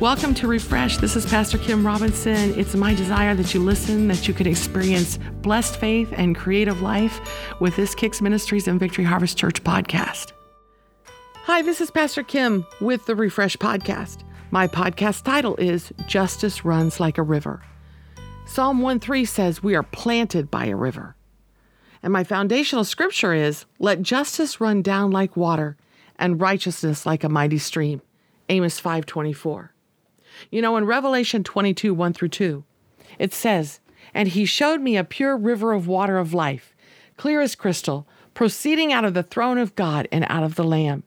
Welcome to Refresh. This is Pastor Kim Robinson. It's my desire that you listen, that you can experience blessed faith and creative life with this Kicks Ministries and Victory Harvest Church podcast. Hi, this is Pastor Kim with the Refresh podcast. My podcast title is Justice Runs Like a River. Psalm 1 3 says, We are planted by a river. And my foundational scripture is, Let justice run down like water and righteousness like a mighty stream. Amos 5:24. You know, in Revelation 22 1 through 2, it says, And he showed me a pure river of water of life, clear as crystal, proceeding out of the throne of God and out of the Lamb.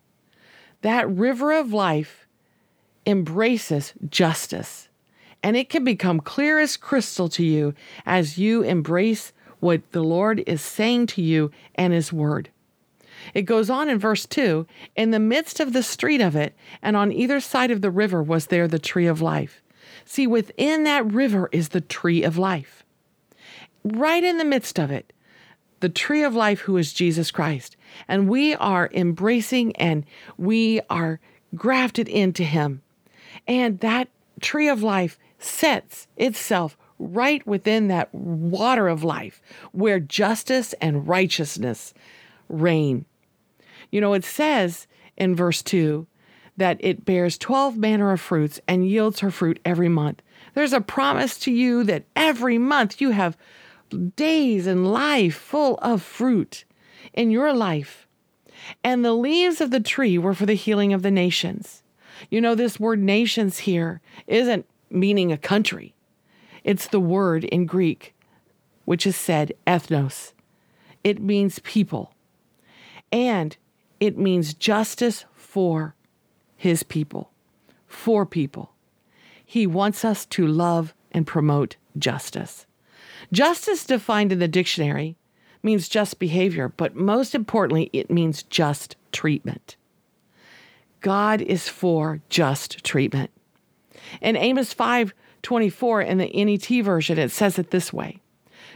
That river of life embraces justice, and it can become clear as crystal to you as you embrace what the Lord is saying to you and His Word. It goes on in verse 2 In the midst of the street of it, and on either side of the river, was there the tree of life. See, within that river is the tree of life. Right in the midst of it, the tree of life, who is Jesus Christ. And we are embracing and we are grafted into him. And that tree of life sets itself right within that water of life where justice and righteousness reign. You know, it says in verse 2 that it bears 12 manner of fruits and yields her fruit every month. There's a promise to you that every month you have days in life full of fruit in your life. And the leaves of the tree were for the healing of the nations. You know, this word nations here isn't meaning a country, it's the word in Greek, which is said ethnos. It means people. And it means justice for his people, for people. He wants us to love and promote justice. Justice, defined in the dictionary, means just behavior, but most importantly, it means just treatment. God is for just treatment. In Amos 5 24 in the NET version, it says it this way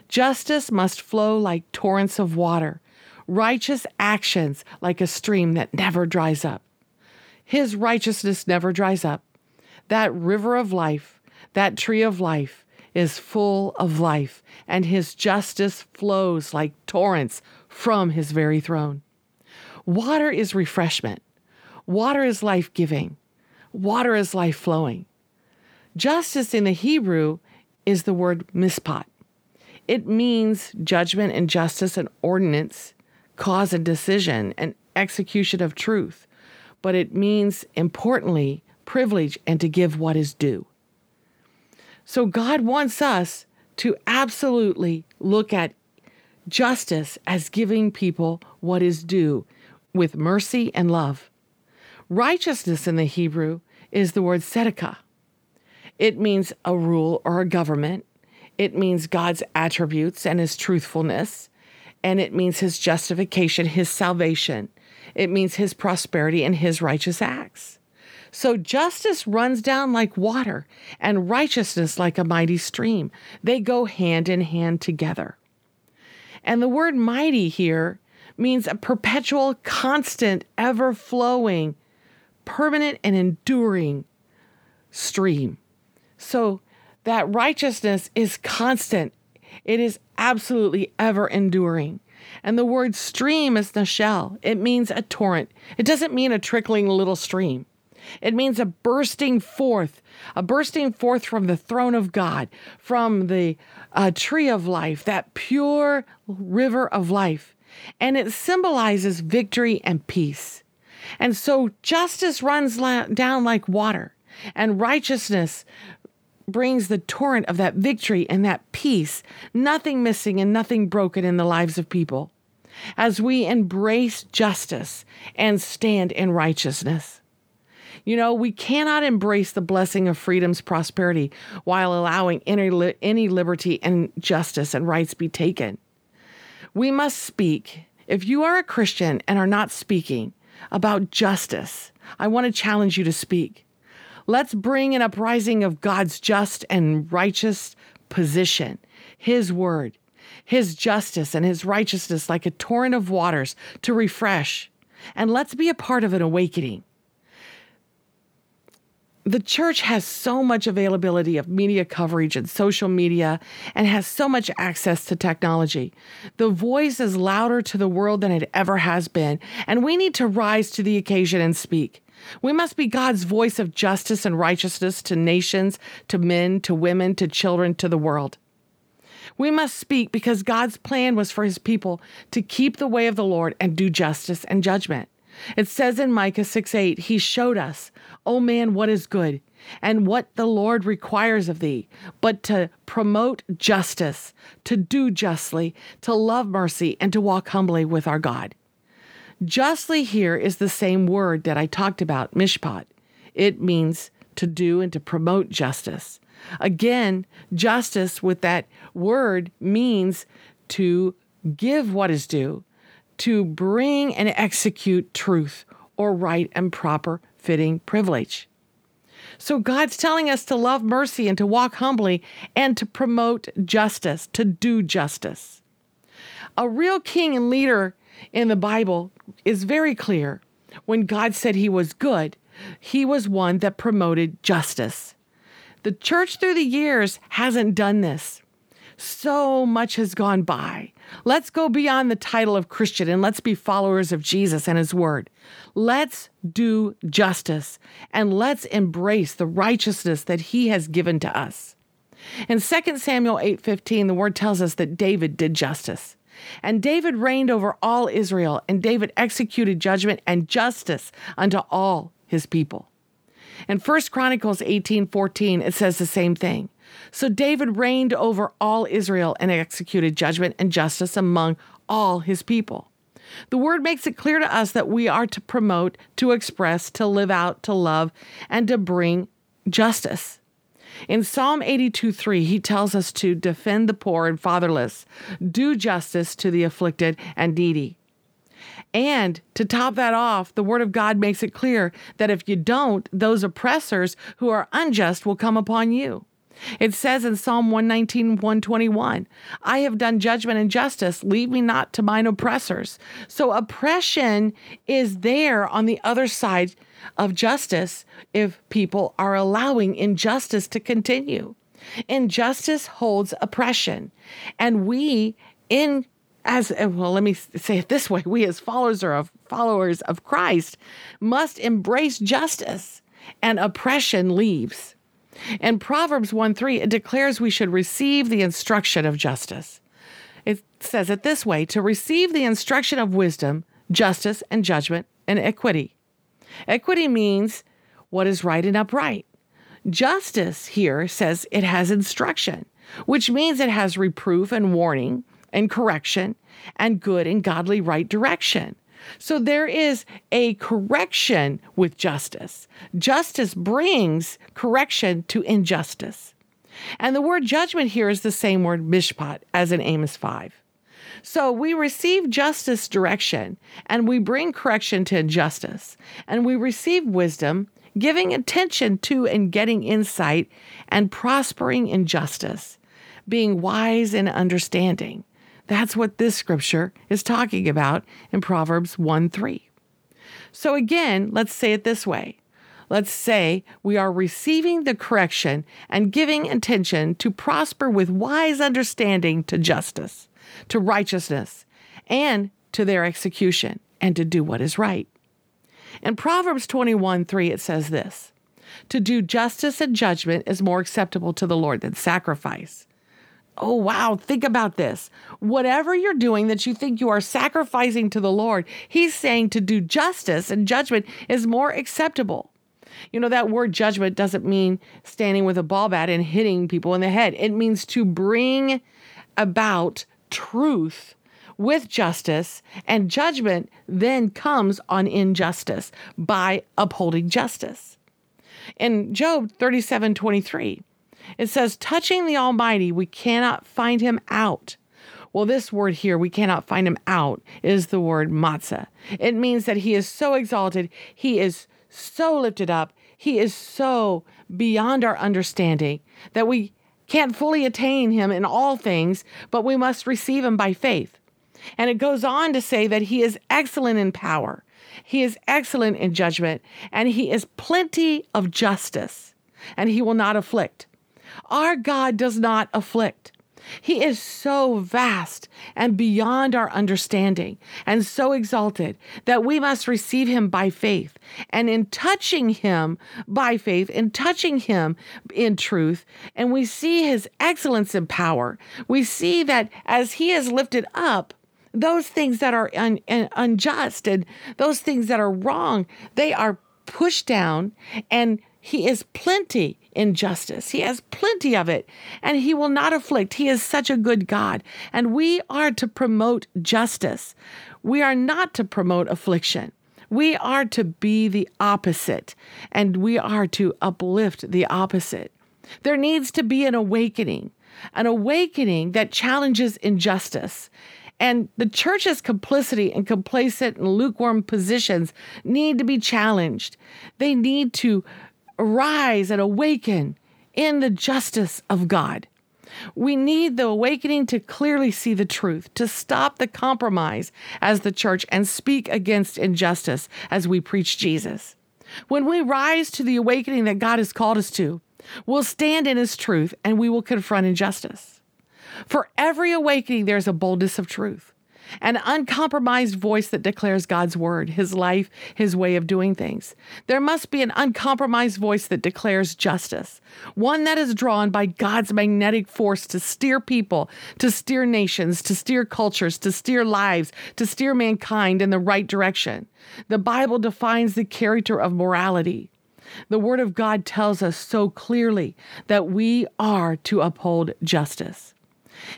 Justice must flow like torrents of water righteous actions like a stream that never dries up. His righteousness never dries up. That river of life, that tree of life, is full of life, and his justice flows like torrents from his very throne. Water is refreshment. Water is life giving. Water is life flowing. Justice in the Hebrew is the word mishpat. It means judgment and justice and ordinance cause and decision and execution of truth, but it means, importantly, privilege and to give what is due. So God wants us to absolutely look at justice as giving people what is due with mercy and love. Righteousness in the Hebrew is the word tzedakah. It means a rule or a government. It means God's attributes and his truthfulness and it means his justification, his salvation. It means his prosperity and his righteous acts. So justice runs down like water and righteousness like a mighty stream. They go hand in hand together. And the word mighty here means a perpetual, constant, ever flowing, permanent, and enduring stream. So that righteousness is constant, it is absolutely ever enduring. And the word stream is nashel. It means a torrent. It doesn't mean a trickling little stream. It means a bursting forth, a bursting forth from the throne of God, from the uh, tree of life, that pure river of life. And it symbolizes victory and peace. And so justice runs la- down like water, and righteousness brings the torrent of that victory and that peace, nothing missing and nothing broken in the lives of people, as we embrace justice and stand in righteousness. You know, we cannot embrace the blessing of freedom's prosperity while allowing any, any liberty and justice and rights be taken. We must speak. If you are a Christian and are not speaking about justice, I want to challenge you to speak. Let's bring an uprising of God's just and righteous position, His word, His justice, and His righteousness like a torrent of waters to refresh. And let's be a part of an awakening. the church has so much availability of media coverage and social media and has so much access to technology. The voice is louder to the world than it ever has been, and we need to rise to the occasion and speak. We must be God's voice of justice and righteousness to nations, to men, to women, to children, to the world. We must speak because God's plan was for his people to keep the way of the Lord and do justice and judgment. It says in Micah 6 8, He showed us, O man, what is good and what the Lord requires of thee, but to promote justice, to do justly, to love mercy, and to walk humbly with our God. Justly here is the same word that I talked about, mishpat. It means to do and to promote justice. Again, justice with that word means to give what is due, to bring and execute truth or right and proper fitting privilege. So God's telling us to love mercy and to walk humbly and to promote justice, to do justice. A real king and leader in the Bible is very clear. When God said he was good, he was one that promoted justice. The church through the years hasn't done this. So much has gone by. Let's go beyond the title of Christian and let's be followers of Jesus and his word. Let's do justice and let's embrace the righteousness that he has given to us. In 2 Samuel 8:15 the word tells us that David did justice. And David reigned over all Israel and David executed judgment and justice unto all his people. In 1 Chronicles 18:14 it says the same thing. So David reigned over all Israel and executed judgment and justice among all his people. The word makes it clear to us that we are to promote, to express, to live out, to love, and to bring justice. In Psalm 82 3, he tells us to defend the poor and fatherless, do justice to the afflicted and needy. And to top that off, the word of God makes it clear that if you don't, those oppressors who are unjust will come upon you. It says in Psalm 119, 121, I have done judgment and justice, leave me not to mine oppressors. So oppression is there on the other side of justice if people are allowing injustice to continue. Injustice holds oppression. And we, in as well, let me say it this way we as followers of followers of Christ must embrace justice and oppression leaves. In Proverbs 1 3, it declares we should receive the instruction of justice. It says it this way to receive the instruction of wisdom, justice, and judgment, and equity. Equity means what is right and upright. Justice here says it has instruction, which means it has reproof and warning and correction and good and godly right direction. So there is a correction with justice. Justice brings correction to injustice. And the word judgment here is the same word mishpat as in Amos 5. So we receive justice direction and we bring correction to injustice. And we receive wisdom, giving attention to and getting insight and prospering in justice, being wise and understanding. That's what this scripture is talking about in Proverbs 1 3. So again, let's say it this way. Let's say we are receiving the correction and giving attention to prosper with wise understanding to justice, to righteousness, and to their execution, and to do what is right. In Proverbs 21 3, it says this To do justice and judgment is more acceptable to the Lord than sacrifice Oh, wow. Think about this. Whatever you're doing that you think you are sacrificing to the Lord, He's saying to do justice and judgment is more acceptable. You know, that word judgment doesn't mean standing with a ball bat and hitting people in the head, it means to bring about truth with justice, and judgment then comes on injustice by upholding justice. In Job 37 23, it says, touching the Almighty, we cannot find him out. Well, this word here, we cannot find him out, is the word matzah. It means that he is so exalted, he is so lifted up, he is so beyond our understanding that we can't fully attain him in all things, but we must receive him by faith. And it goes on to say that he is excellent in power He is excellent in judgment, and he is plenty of justice, and he will not afflict. Our God does not afflict. He is so vast and beyond our understanding, and so exalted that we must receive him by faith. And in touching him by faith, in touching him in truth, and we see his excellence and power, we see that as he is lifted up, those things that are un, un, unjust and those things that are wrong, they are pushed down and he is plenty in justice. He has plenty of it, and He will not afflict. He is such a good God. And we are to promote justice. We are not to promote affliction. We are to be the opposite, and we are to uplift the opposite. There needs to be an awakening, an awakening that challenges injustice. And the church's complicity and complacent and lukewarm positions need to be challenged. They need to arise and awaken in the justice of God. We need the awakening to clearly see the truth, to stop the compromise as the church and speak against injustice as we preach Jesus. When we rise to the awakening that God has called us to, we'll stand in His truth and we will confront injustice. For every awakening, there's a boldness of truth an uncompromised voice that declares God's word, his life, his way of doing things. There must be an uncompromised voice that declares justice, one that is drawn by God's magnetic force to steer people, to steer nations, to steer cultures, to steer lives, to steer mankind in the right direction. The Bible defines the character of morality. The Word of God tells us so clearly that we are to uphold justice.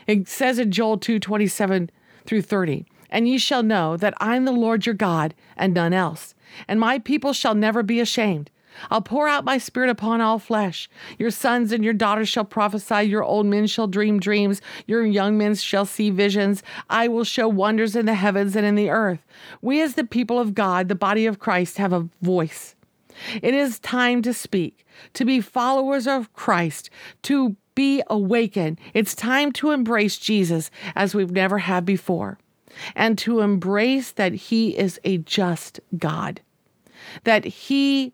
It says in Joel 2 27 through 30. And ye shall know that I am the Lord your God, and none else. And my people shall never be ashamed. I'll pour out my spirit upon all flesh. Your sons and your daughters shall prophesy, your old men shall dream dreams, your young men shall see visions. I will show wonders in the heavens and in the earth. We, as the people of God, the body of Christ, have a voice. It is time to speak, to be followers of Christ, to be awakened. It's time to embrace Jesus as we've never had before and to embrace that He is a just God, that He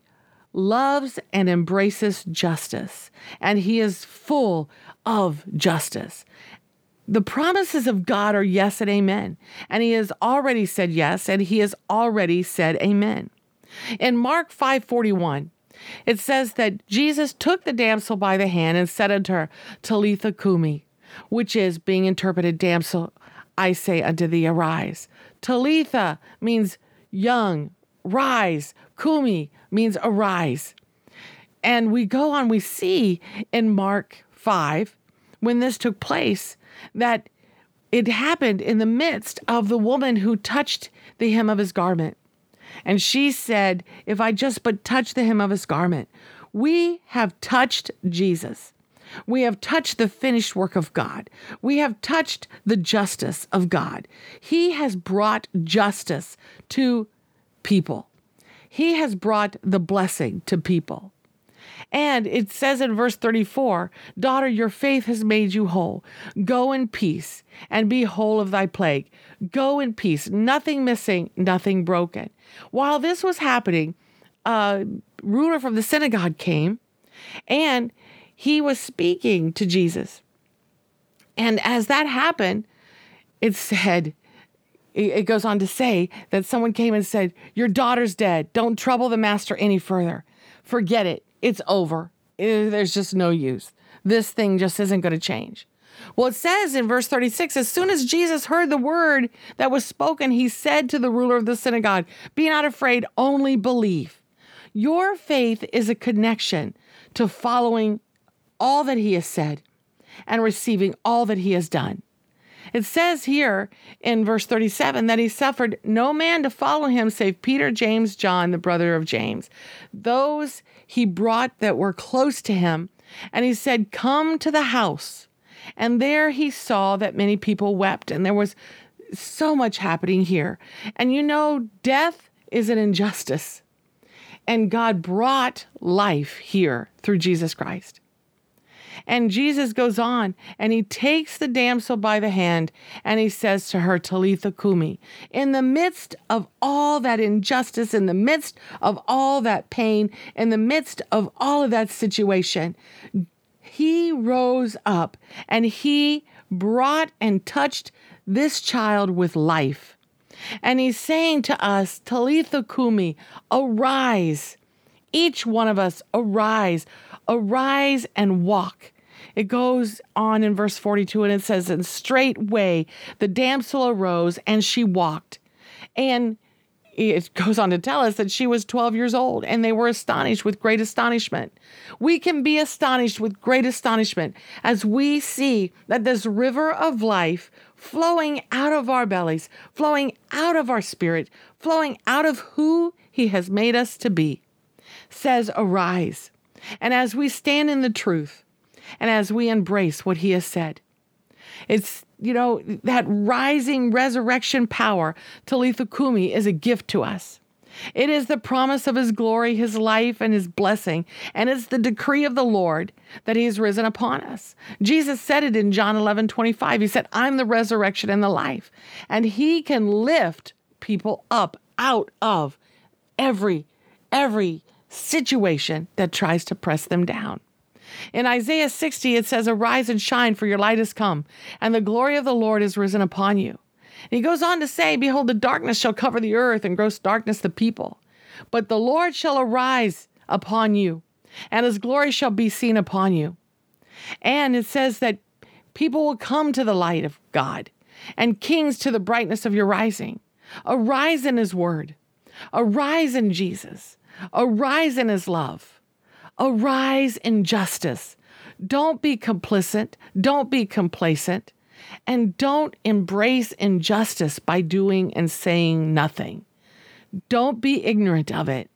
loves and embraces justice, and He is full of justice. The promises of God are yes and amen. And he has already said yes and he has already said amen. In Mark 5:41, it says that Jesus took the damsel by the hand and said unto her, Talitha cumi, which is being interpreted, damsel, I say unto thee, arise. Talitha means young, rise. Cumi means arise. And we go on, we see in Mark 5, when this took place, that it happened in the midst of the woman who touched the hem of his garment. And she said, If I just but touch the hem of his garment, we have touched Jesus. We have touched the finished work of God. We have touched the justice of God. He has brought justice to people. He has brought the blessing to people. And it says in verse 34 Daughter, your faith has made you whole. Go in peace and be whole of thy plague. Go in peace, nothing missing, nothing broken. While this was happening, a ruler from the synagogue came and he was speaking to Jesus. And as that happened, it said, it goes on to say that someone came and said, Your daughter's dead. Don't trouble the master any further. Forget it. It's over. Eh, there's just no use. This thing just isn't going to change. Well, it says in verse 36 as soon as Jesus heard the word that was spoken, he said to the ruler of the synagogue, Be not afraid, only believe. Your faith is a connection to following all that he has said and receiving all that he has done. It says here in verse 37 that he suffered no man to follow him save Peter, James, John, the brother of James. Those he brought that were close to him, and he said, Come to the house. And there he saw that many people wept, and there was so much happening here. And you know, death is an injustice. And God brought life here through Jesus Christ. And Jesus goes on and he takes the damsel by the hand and he says to her, Talitha Kumi, in the midst of all that injustice, in the midst of all that pain, in the midst of all of that situation, he rose up and he brought and touched this child with life. And he's saying to us, Talitha Kumi, arise. Each one of us, arise, arise and walk. It goes on in verse 42 and it says, And straightway the damsel arose and she walked. And it goes on to tell us that she was 12 years old and they were astonished with great astonishment. We can be astonished with great astonishment as we see that this river of life flowing out of our bellies, flowing out of our spirit, flowing out of who He has made us to be, says, Arise. And as we stand in the truth and as we embrace what He has said, it's, you know, that rising resurrection power, Talitha Kumi, is a gift to us. It is the promise of his glory, his life, and his blessing. And it's the decree of the Lord that he has risen upon us. Jesus said it in John 11 25. He said, I'm the resurrection and the life. And he can lift people up out of every, every situation that tries to press them down. In Isaiah 60, it says, Arise and shine, for your light has come, and the glory of the Lord is risen upon you. And he goes on to say, Behold, the darkness shall cover the earth, and gross darkness the people. But the Lord shall arise upon you, and his glory shall be seen upon you. And it says that people will come to the light of God, and kings to the brightness of your rising. Arise in his word, arise in Jesus, arise in his love. Arise in justice. Don't be complicit. Don't be complacent. And don't embrace injustice by doing and saying nothing. Don't be ignorant of it.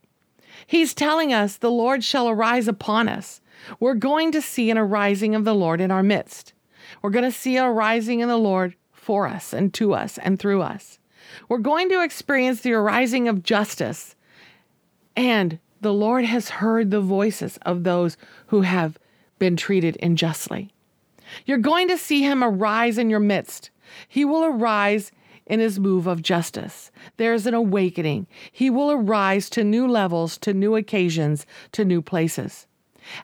He's telling us the Lord shall arise upon us. We're going to see an arising of the Lord in our midst. We're going to see a rising in the Lord for us and to us and through us. We're going to experience the arising of justice and the Lord has heard the voices of those who have been treated unjustly. You're going to see him arise in your midst. He will arise in his move of justice. There's an awakening. He will arise to new levels, to new occasions, to new places.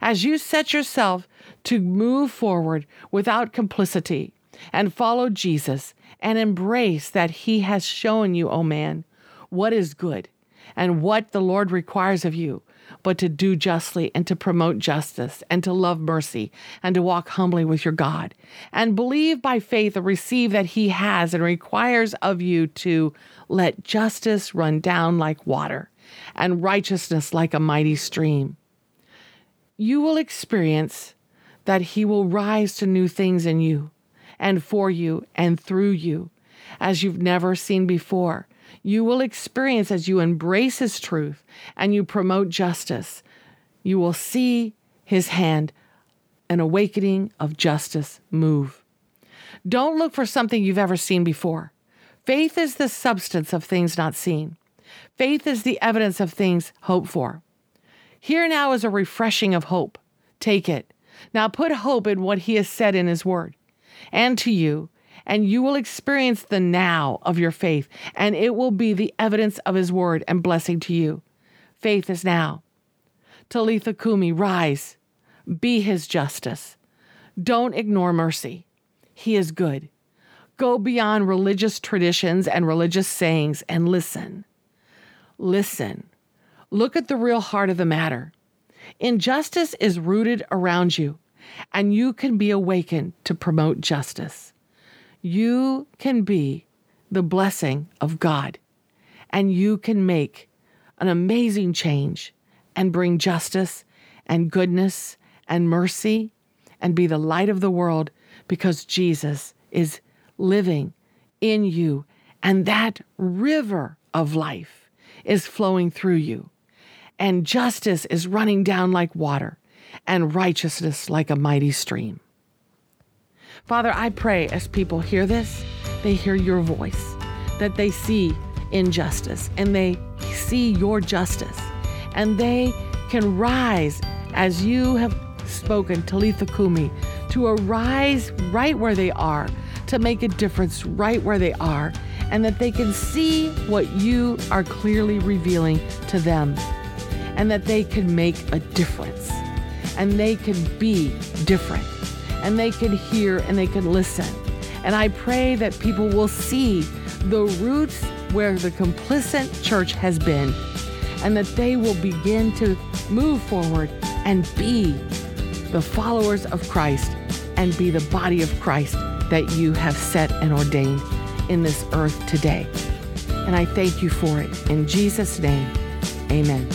As you set yourself to move forward without complicity and follow Jesus and embrace that he has shown you, oh man, what is good and what the Lord requires of you, but to do justly and to promote justice and to love mercy and to walk humbly with your God and believe by faith and receive that He has and requires of you to let justice run down like water and righteousness like a mighty stream. You will experience that He will rise to new things in you and for you and through you as you've never seen before you will experience as you embrace His truth and you promote justice, you will see His hand, an awakening of justice move. Don't look for something you've ever seen before. Faith is the substance of things not seen. Faith is the evidence of things hoped for. Here now is a refreshing of hope. Take it. Now put hope in what He has said in His Word. And to you, and you will experience the now of your faith, and it will be the evidence of His word and blessing to you. Faith is now. Talitha Kumi, rise. Be His justice. Don't ignore mercy. He is good. Go beyond religious traditions and religious sayings and listen. Listen. Look at the real heart of the matter. Injustice is rooted around you, and you can be awakened to promote justice you can be the blessing of God and you can make an amazing change and bring justice and goodness and mercy and be the light of the world because Jesus is living in you and that river of life is flowing through you and justice is running down like water and righteousness like a mighty stream. Father, I pray as people hear this, they hear your voice, that they see injustice and they see your justice, and they can rise as you have spoken Talitha Kumi to arise right where they are, to make a difference right where they are, and that they can see what you are clearly revealing to them, and that they can make a difference, and they can be different, and they could hear and they could listen. And I pray that people will see the roots where the complicit church has been, and that they will begin to move forward and be the followers of Christ and be the body of Christ that you have set and ordained in this earth today. And I thank you for it. In Jesus' name, amen.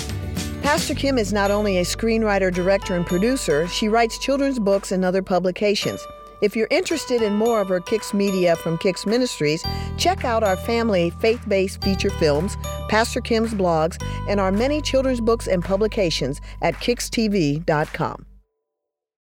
Pastor Kim is not only a screenwriter, director, and producer, she writes children's books and other publications. If you're interested in more of her Kicks media from Kicks Ministries, check out our family faith based feature films, Pastor Kim's blogs, and our many children's books and publications at kickstv.com.